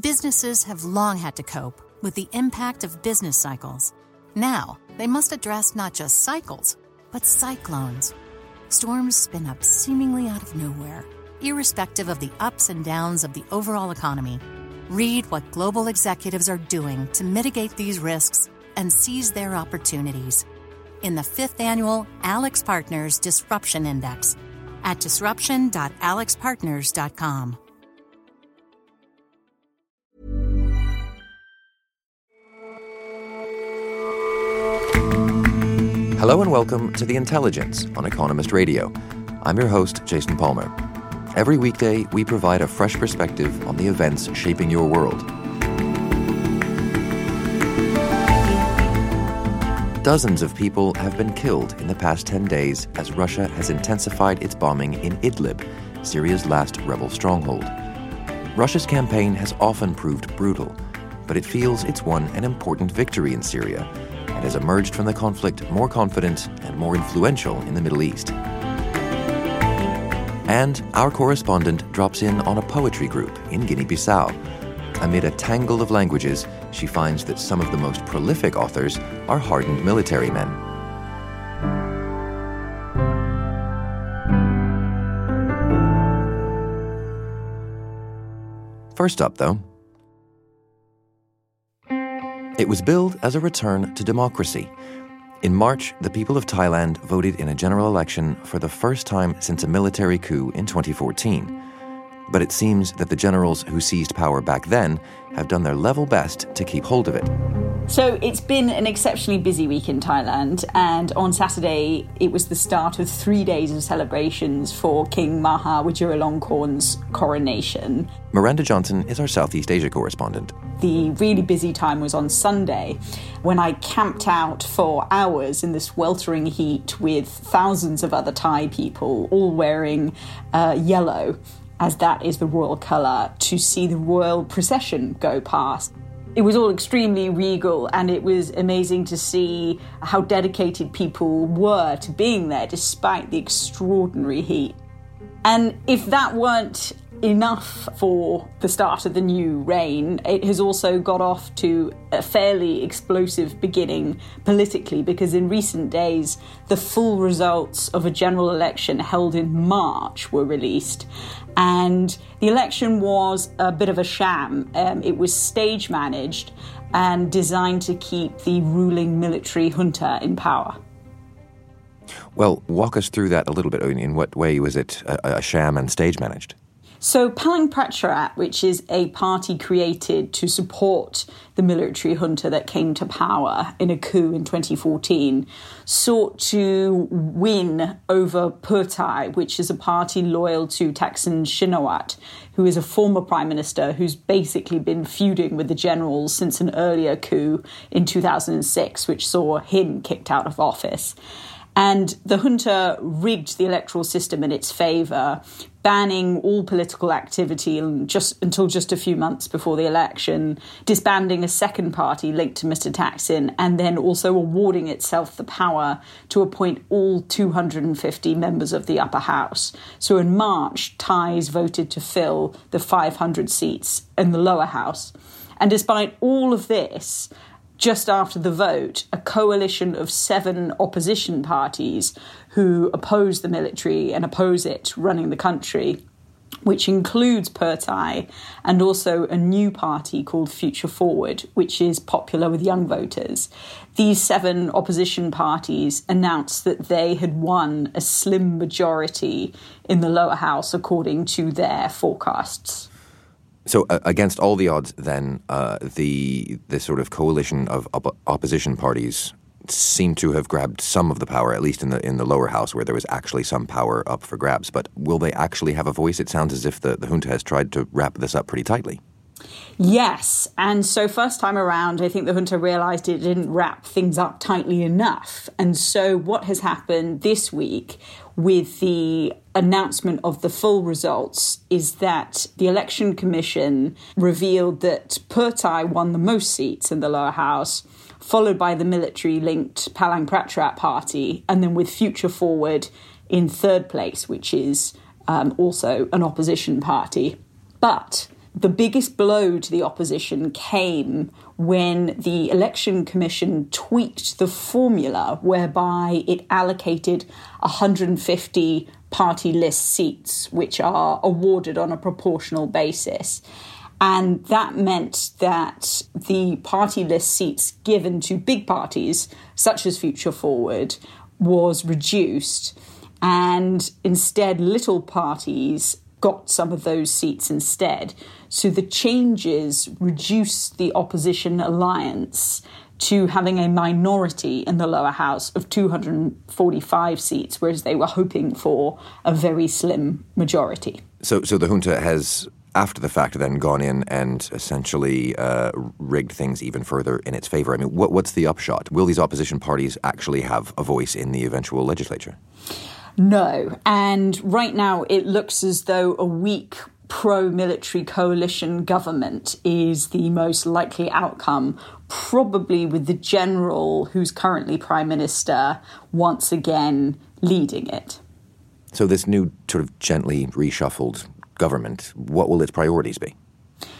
Businesses have long had to cope with the impact of business cycles. Now, they must address not just cycles, but cyclones. Storms spin up seemingly out of nowhere, irrespective of the ups and downs of the overall economy. Read what global executives are doing to mitigate these risks and seize their opportunities in the fifth annual AlixPartners Disruption Index at disruption.alixpartners.com. Hello and welcome to The Intelligence on Economist Radio. I'm your host, Jason Palmer. Every weekday, we provide a fresh perspective on the events shaping your world. Dozens of people have been killed in the past 10 days as Russia has intensified its bombing in Idlib, Syria's last rebel stronghold. Russia's campaign has often proved brutal, but it feels it's won an important victory in Syria and has emerged from the conflict more confident and more influential in the Middle East. And our correspondent drops in on a poetry group in Guinea Bissau. Amid a tangle of languages, she finds that some of the most prolific authors are hardened military men. First up, though, it was billed as a return to democracy. In March, the people of Thailand voted in a general election for the first time since a military coup in 2014. But it seems that the generals who seized power back then have done their level best to keep hold of it. So it's been an exceptionally busy week in Thailand, and on Saturday it was the start of three days of celebrations for King Maha Vajiralongkorn's coronation. Miranda Johnson is our Southeast Asia correspondent. The really busy time was on Sunday when I camped out for hours in this weltering heat with thousands of other Thai people, all wearing uh, yellow, as that is the royal colour, to see the royal procession go past. It was all extremely regal, and it was amazing to see how dedicated people were to being there despite the extraordinary heat. And if that weren't enough for the start of the new reign, it has also got off to a fairly explosive beginning politically because in recent days the full results of a general election held in March were released. And the election was a bit of a sham. Um, it was stage managed and designed to keep the ruling military junta in power. Well, walk us through that a little bit. In what way was it a, a sham and stage managed? So, Palang Pracharat, which is a party created to support the military junta that came to power in a coup in 2014, sought to win over Pheu Thai, which is a party loyal to Thaksin Shinawatra, who is a former prime minister who's basically been feuding with the generals since an earlier coup in 2006, which saw him kicked out of office. And the junta rigged the electoral system in its favour, banning all political activity just until just a few months before the election, disbanding a second party linked to Mr. Thaksin, and then also awarding itself the power to appoint all 250 members of the upper house. So in March, Thais voted to fill the 500 seats in the lower house. And despite all of this, just after the vote, a coalition of seven opposition parties who oppose the military and oppose it running the country, which includes Pheu Thai and also a new party called Future Forward, which is popular with young voters. These seven opposition parties announced that they had won a slim majority in the lower house according to their forecasts. So, uh, against all the odds, then uh, the the sort of coalition of op- opposition parties seem to have grabbed some of the power, at least in the in the lower house, where there was actually some power up for grabs. But will they actually have a voice? It sounds as if the, the junta has tried to wrap this up pretty tightly. Yes, and so first time around, I think the junta realised it didn't wrap things up tightly enough. And so, what has happened this week with the announcement of the full results is that the election commission revealed that Pheu won the most seats in the lower house, followed by the military linked Palang Pracharat party, and then with Future Forward in third place, which is um, also an opposition party. But The biggest blow to the opposition came when the Election Commission tweaked the formula whereby it allocated 150 party list seats, which are awarded on a proportional basis. And that meant that the party list seats given to big parties, such as Future Forward, was reduced. And instead, little parties got some of those seats instead. So the changes reduced the opposition alliance to having a minority in the lower house of 245 seats, whereas they were hoping for a very slim majority. So, so the junta has, after the fact, then gone in and essentially uh, rigged things even further in its favor. I mean, what, what's the upshot? Will these opposition parties actually have a voice in the eventual legislature? No. And right now, it looks as though a weak pro military coalition government is the most likely outcome, probably with the general who's currently prime minister once again leading it. So, this new sort of gently reshuffled government, what will its priorities be?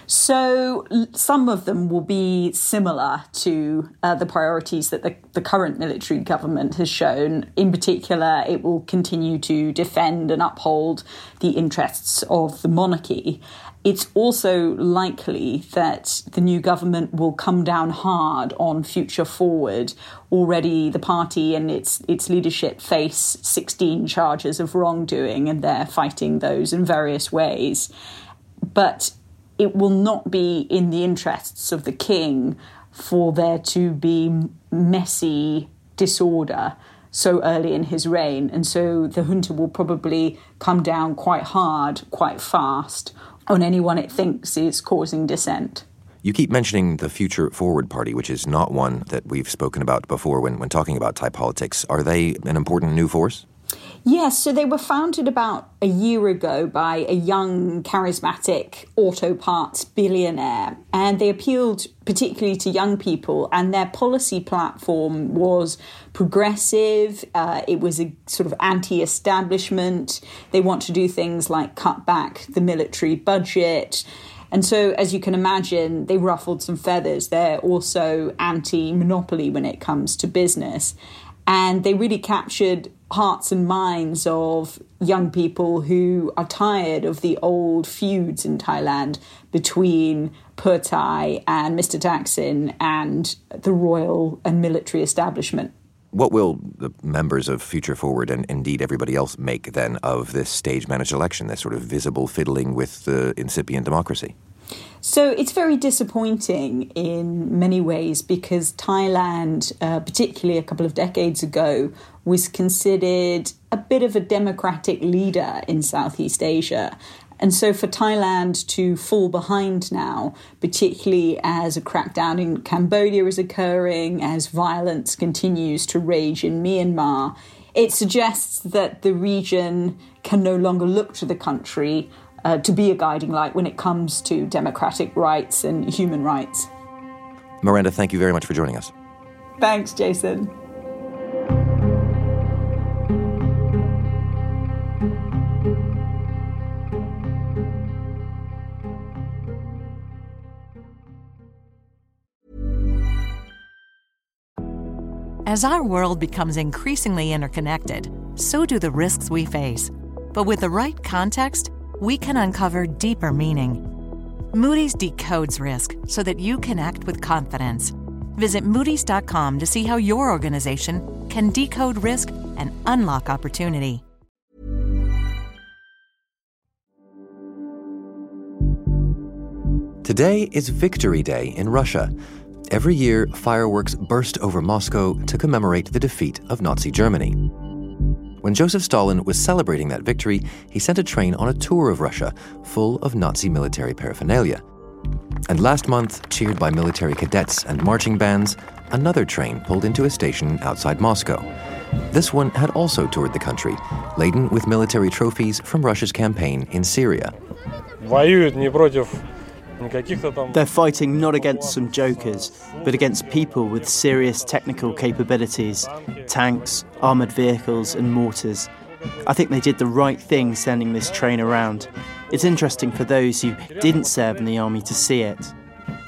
So some of them will be similar to uh, the priorities that the, the current military government has shown. In particular, it will continue to defend and uphold the interests of the monarchy. It's also likely that the new government will come down hard on Future Forward. Already, the party and its its leadership face 16 charges of wrongdoing, and they're fighting those in various ways. But it will not be in the interests of the king for there to be messy disorder so early in his reign. And so the junta will probably come down quite hard, quite fast on anyone it thinks is causing dissent. You keep mentioning the Future Forward Party, which is not one that we've spoken about before when, when talking about Thai politics. Are they an important new force? Yes, so they were founded about a year ago by a young, charismatic auto parts billionaire, and they appealed particularly to young people. And their policy platform was progressive, uh, it was a sort of anti establishment. They want to do things like cut back the military budget. And so, as you can imagine, they ruffled some feathers. They're also anti monopoly when it comes to business. And they really captured hearts and minds of young people who are tired of the old feuds in Thailand between Pheu Thai and Mr. Thaksin and the royal and military establishment. What will the members of Future Forward and indeed everybody else make then of this stage managed election, this sort of visible fiddling with the incipient democracy? So it's very disappointing in many ways because Thailand, uh, particularly a couple of decades ago, was considered a bit of a democratic leader in Southeast Asia. And so for Thailand to fall behind now, particularly as a crackdown in Cambodia is occurring, as violence continues to rage in Myanmar, it suggests that the region can no longer look to the country uh, to be a guiding light when it comes to democratic rights and human rights. Miranda, thank you very much for joining us. Thanks, Jason. As our world becomes increasingly interconnected, so do the risks we face. But with the right context, we can uncover deeper meaning. Moody's decodes risk so that you can act with confidence. Visit Moody's.com to see how your organization can decode risk and unlock opportunity. Today is Victory Day in Russia. Every year, fireworks burst over Moscow to commemorate the defeat of Nazi Germany. When Joseph Stalin was celebrating that victory, he sent a train on a tour of Russia full of Nazi military paraphernalia. And last month, cheered by military cadets and marching bands, another train pulled into a station outside Moscow. This one had also toured the country, laden with military trophies from Russia's campaign in Syria. Воюют не против they're fighting not against some jokers, but against people with serious technical capabilities tanks, armoured vehicles, and mortars. I think they did the right thing sending this train around. it's interesting for those who didn't serve in the army to see it.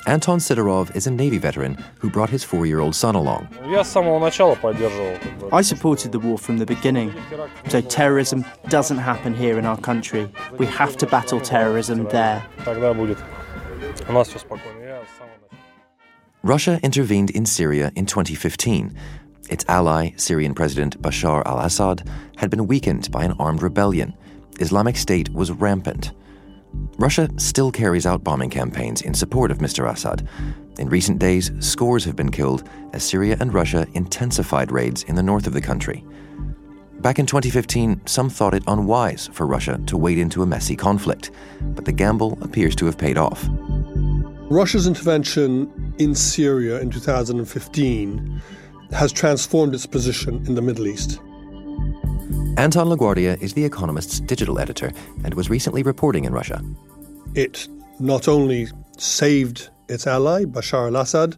Anton Sidorov is a Navy veteran who brought his four year old son along. I supported the war from the beginning. So terrorism doesn't happen here in our country. We have to battle terrorism there. Russia intervened in Syria in 2015. Its ally, Syrian President Bashar al Assad, had been weakened by an armed rebellion. Islamic State was rampant. Russia still carries out bombing campaigns in support of Mr. Assad. In recent days, scores have been killed as Syria and Russia intensified raids in the north of the country. Back in 2015, some thought it unwise for Russia to wade into a messy conflict, but the gamble appears to have paid off. Russia's intervention in Syria in 2015 has transformed its position in the Middle East. Anton La Guardia is The Economist's digital editor and was recently reporting in Russia. It not only saved its ally, Bashar al Assad,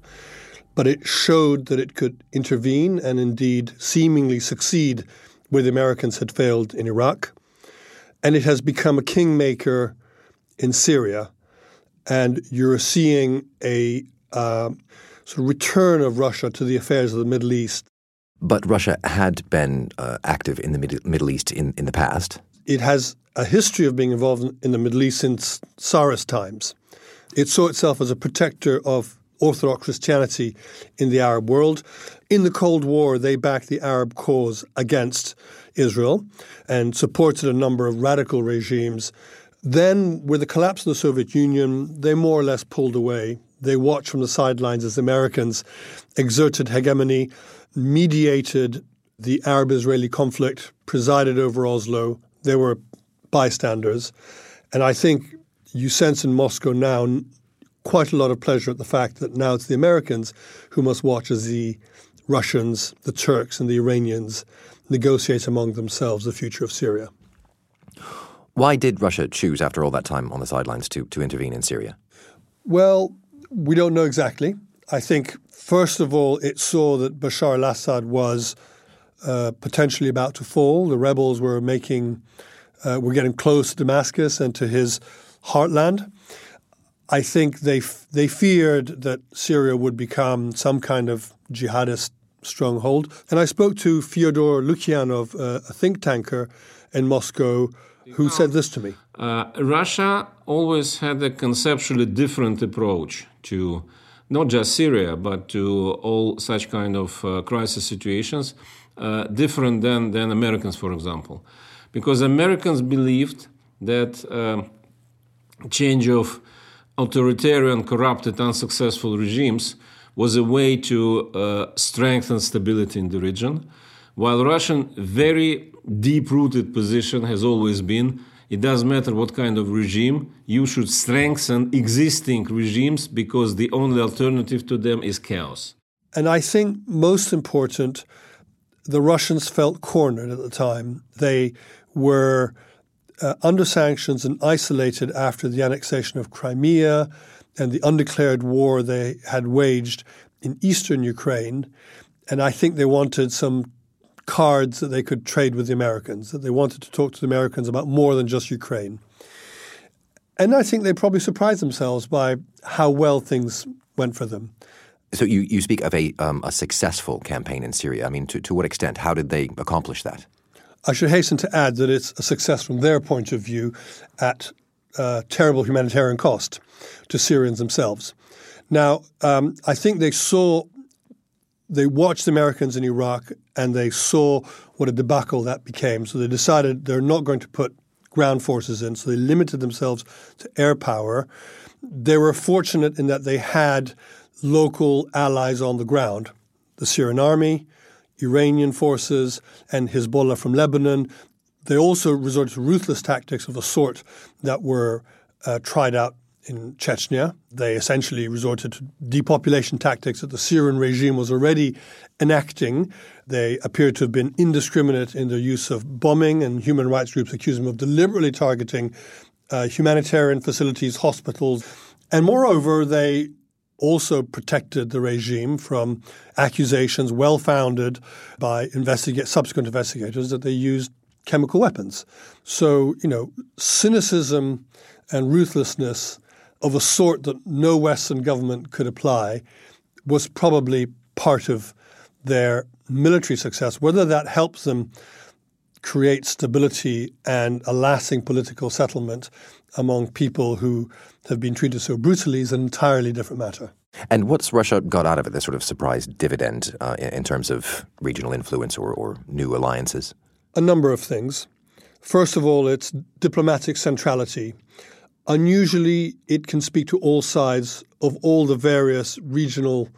but it showed that it could intervene and indeed seemingly succeed where the Americans had failed in Iraq. And it has become a kingmaker in Syria. And you're seeing a uh, sort of return of Russia to the affairs of the Middle East but Russia had been uh, active in the Middle East in, in the past. It has a history of being involved in the Middle East since Tsarist times. It saw itself as a protector of Orthodox Christianity in the Arab world. In the Cold War, they backed the Arab cause against Israel and supported a number of radical regimes. Then, with the collapse of the Soviet Union, they more or less pulled away. They watched from the sidelines as Americans exerted hegemony mediated the Arab Israeli conflict, presided over Oslo. They were bystanders. And I think you sense in Moscow now quite a lot of pleasure at the fact that now it's the Americans who must watch as the Russians, the Turks, and the Iranians negotiate among themselves the future of Syria. Why did Russia choose, after all that time on the sidelines, to, to intervene in Syria? Well, we don't know exactly. I think First of all, it saw that Bashar al Assad was uh, potentially about to fall. The rebels were making, uh, were getting close to Damascus and to his heartland. I think they f- they feared that Syria would become some kind of jihadist stronghold. And I spoke to Fyodor Lukyanov, uh, a think tanker in Moscow, who said this to me. Uh, Russia always had a conceptually different approach to not just Syria, but to all such kind of uh, crisis situations, uh, different than, than Americans, for example. Because Americans believed that uh, change of authoritarian, corrupted, unsuccessful regimes was a way to uh, strengthen stability in the region, while Russian very deep-rooted position has always been it doesn't matter what kind of regime, you should strengthen existing regimes because the only alternative to them is chaos. And I think most important, the Russians felt cornered at the time. They were uh, under sanctions and isolated after the annexation of Crimea and the undeclared war they had waged in eastern Ukraine. And I think they wanted some cards that they could trade with the Americans, that they wanted to talk to the Americans about more than just Ukraine. And I think they probably surprised themselves by how well things went for them. So you, you speak of a, um, a successful campaign in Syria. I mean, to, to what extent? How did they accomplish that? I should hasten to add that it's a success from their point of view at uh, terrible humanitarian cost to Syrians themselves. Now, um, I think they saw they watched the Americans in Iraq and they saw what a debacle that became. So they decided they're not going to put ground forces in. So they limited themselves to air power. They were fortunate in that they had local allies on the ground the Syrian army, Iranian forces, and Hezbollah from Lebanon. They also resorted to ruthless tactics of a sort that were uh, tried out in Chechnya. They essentially resorted to depopulation tactics that the Syrian regime was already enacting. They appeared to have been indiscriminate in their use of bombing, and human rights groups accuse them of deliberately targeting uh, humanitarian facilities, hospitals. And moreover, they also protected the regime from accusations well founded by investigate, subsequent investigators that they used chemical weapons. So, you know, cynicism and ruthlessness of a sort that no Western government could apply was probably part of their military success. Whether that helps them create stability and a lasting political settlement among people who have been treated so brutally is an entirely different matter. And what's Russia got out of it, this sort of surprise dividend uh, in terms of regional influence or, or new alliances? A number of things. First of all, its diplomatic centrality. Unusually, it can speak to all sides of all the various regional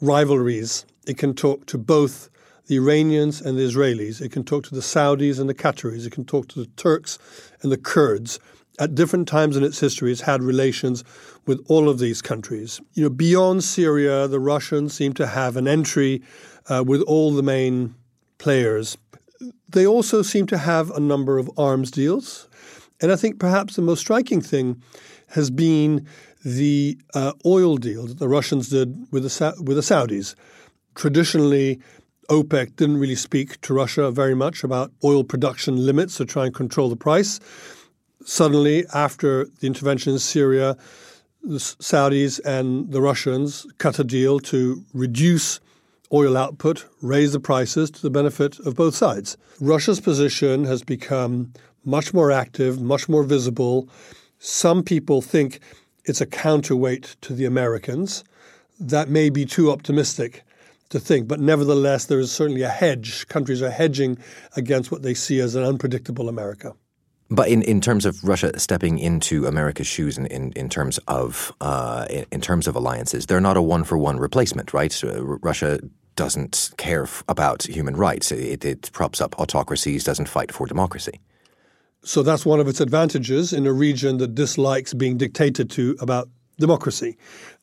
rivalries. It can talk to both the Iranians and the Israelis. It can talk to the Saudis and the Qataris. It can talk to the Turks and the Kurds. At different times in its history, has had relations with all of these countries. You know, beyond Syria, the Russians seem to have an entry uh, with all the main players. They also seem to have a number of arms deals. And I think perhaps the most striking thing has been the uh, oil deal that the Russians did with the, with the Saudis. Traditionally, OPEC didn't really speak to Russia very much about oil production limits to try and control the price. Suddenly, after the intervention in Syria, the Saudis and the Russians cut a deal to reduce oil output, raise the prices to the benefit of both sides. Russia's position has become much more active, much more visible. Some people think it's a counterweight to the Americans. That may be too optimistic to think, but nevertheless, there is certainly a hedge. Countries are hedging against what they see as an unpredictable America. But in, in terms of Russia stepping into America's shoes in, in, in terms of uh, in, terms of alliances, they're not a one for one replacement, right? So Russia doesn't care f- about human rights. It, it props up autocracies, doesn't fight for democracy. So that's one of its advantages in a region that dislikes being dictated to about democracy.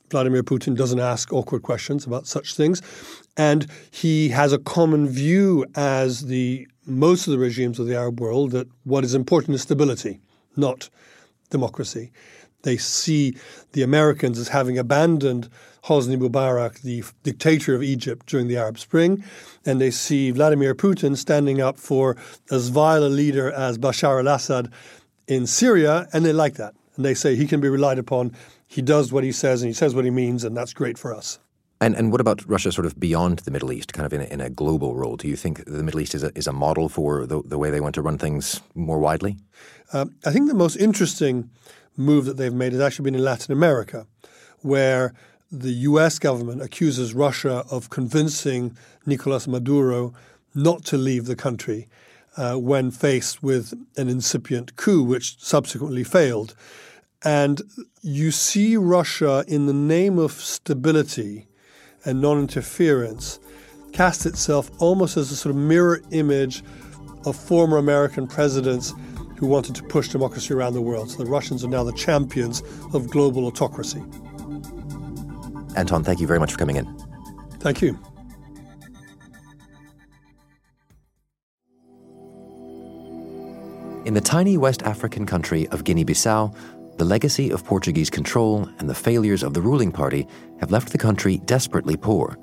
Vladimir Putin doesn't ask awkward questions about such things. And he has a common view as the most of the regimes of the Arab world that what is important is stability, not democracy. They see the Americans as having abandoned Hosni Mubarak, the dictator of Egypt during the Arab Spring, and they see Vladimir Putin standing up for as vile a leader as Bashar al Assad in Syria, and they like that. And they say he can be relied upon. He does what he says, and he says what he means, and that's great for us. And and what about Russia sort of beyond the Middle East, kind of in a, in a global role? Do you think the Middle East is a, is a model for the, the way they want to run things more widely? Uh, I think the most interesting move that they've made has actually been in Latin America, where the US government accuses Russia of convincing Nicolas Maduro not to leave the country uh, when faced with an incipient coup, which subsequently failed. And you see Russia, in the name of stability, and non interference cast itself almost as a sort of mirror image of former American presidents who wanted to push democracy around the world. So the Russians are now the champions of global autocracy. Anton, thank you very much for coming in. Thank you. In the tiny West African country of Guinea Bissau, the legacy of Portuguese control and the failures of the ruling party have left the country desperately poor.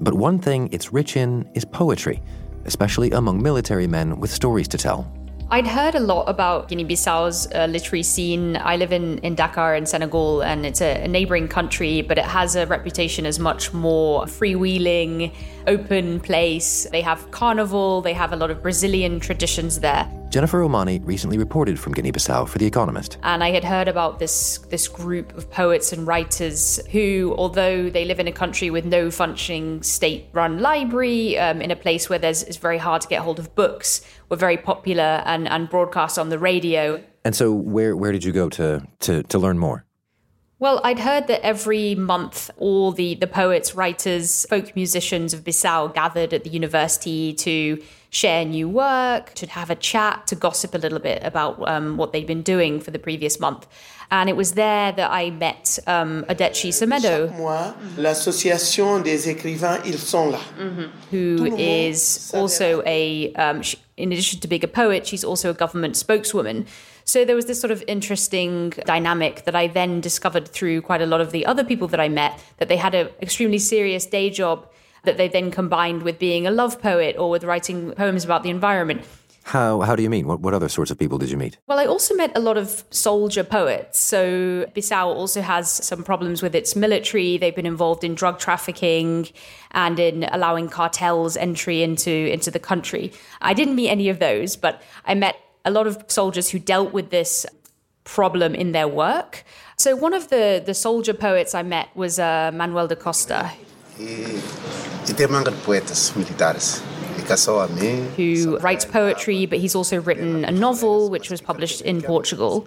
But one thing it's rich in is poetry, especially among military men with stories to tell. I'd heard a lot about Guinea Bissau's uh, literary scene. I live in, in Dakar in Senegal, and it's a, a neighboring country, but it has a reputation as much more freewheeling, open place. They have carnival, they have a lot of Brazilian traditions there. Jennifer O'Mahony recently reported from Guinea-Bissau for The Economist. And I had heard about this this group of poets and writers who, although they live in a country with no functioning state-run library, um, in a place where there's it's very hard to get hold of books, were very popular and, and broadcast on the radio. And so, where where did you go to to, to learn more? Well, I'd heard that every month all the, the poets, writers, folk musicians of Bissau gathered at the university to share new work, to have a chat, to gossip a little bit about um, what they'd been doing for the previous month. And it was there that I met um, Odete Semedo. L'association des écrivains, ils sont là. Mm-hmm. Who is also a, um, she, in addition to being a poet, she's also a government spokeswoman. So there was this sort of interesting dynamic that I then discovered through quite a lot of the other people that I met that they had an extremely serious day job that they then combined with being a love poet or with writing poems about the environment. How, how do you mean? What, what other sorts of people did you meet? Well, I also met a lot of soldier poets. So Bissau also has some problems with its military. They've been involved in drug trafficking and in allowing cartels entry into, into the country. I didn't meet any of those, but I met a lot of soldiers who dealt with this problem in their work. So one of the, the soldier poets I met was uh, Manuel da Costa. E, e tem manga de poetas militares who writes poetry, but he's also written a novel which was published in Portugal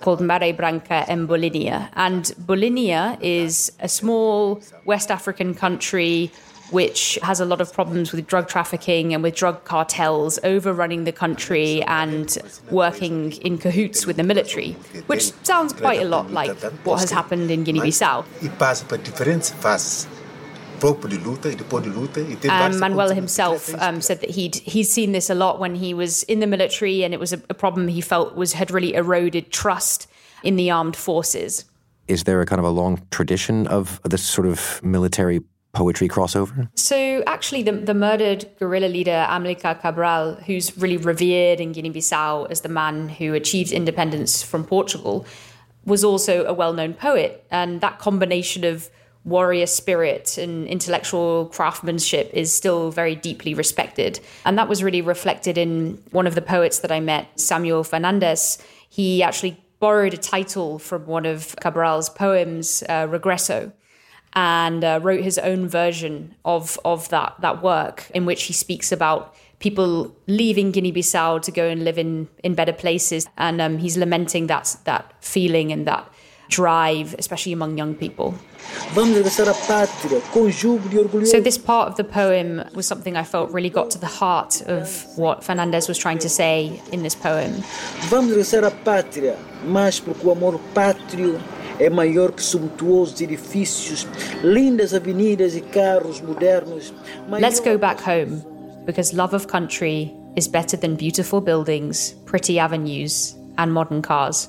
called Maré Branca em Bolívia. And Bolívia is a small West African country which has a lot of problems with drug trafficking and with drug cartels overrunning the country and working in cahoots with the military, which sounds quite a lot like what has happened in Guinea Bissau. Um, Manuel himself um, said that he'd he's seen this a lot when he was in the military, and it was a, a problem he felt was had really eroded trust in the armed forces. Is there a kind of a long tradition of this sort of military poetry crossover? So, actually, the, the murdered guerrilla leader Amilcar Cabral, who's really revered in Guinea Bissau as the man who achieved independence from Portugal, was also a well known poet. And that combination of warrior spirit and intellectual craftsmanship is still very deeply respected. And that was really reflected in one of the poets that I met, Samuel Fernandez. He actually borrowed a title from one of Cabral's poems, uh, Regresso, and uh, wrote his own version of, of that, that work, in which he speaks about people leaving Guinea-Bissau to go and live in, in better places. And um, he's lamenting that, that feeling and that drive, especially among young people. So, this part of the poem was something I felt really got to the heart of what Fernandez was trying to say in this poem. Vamos regressar à pátria, mas porque o amor pátrio é maior que edifícios, lindas avenidas e carros modernos. Let's go back home, because love of country is better than beautiful buildings, pretty avenues, and modern cars.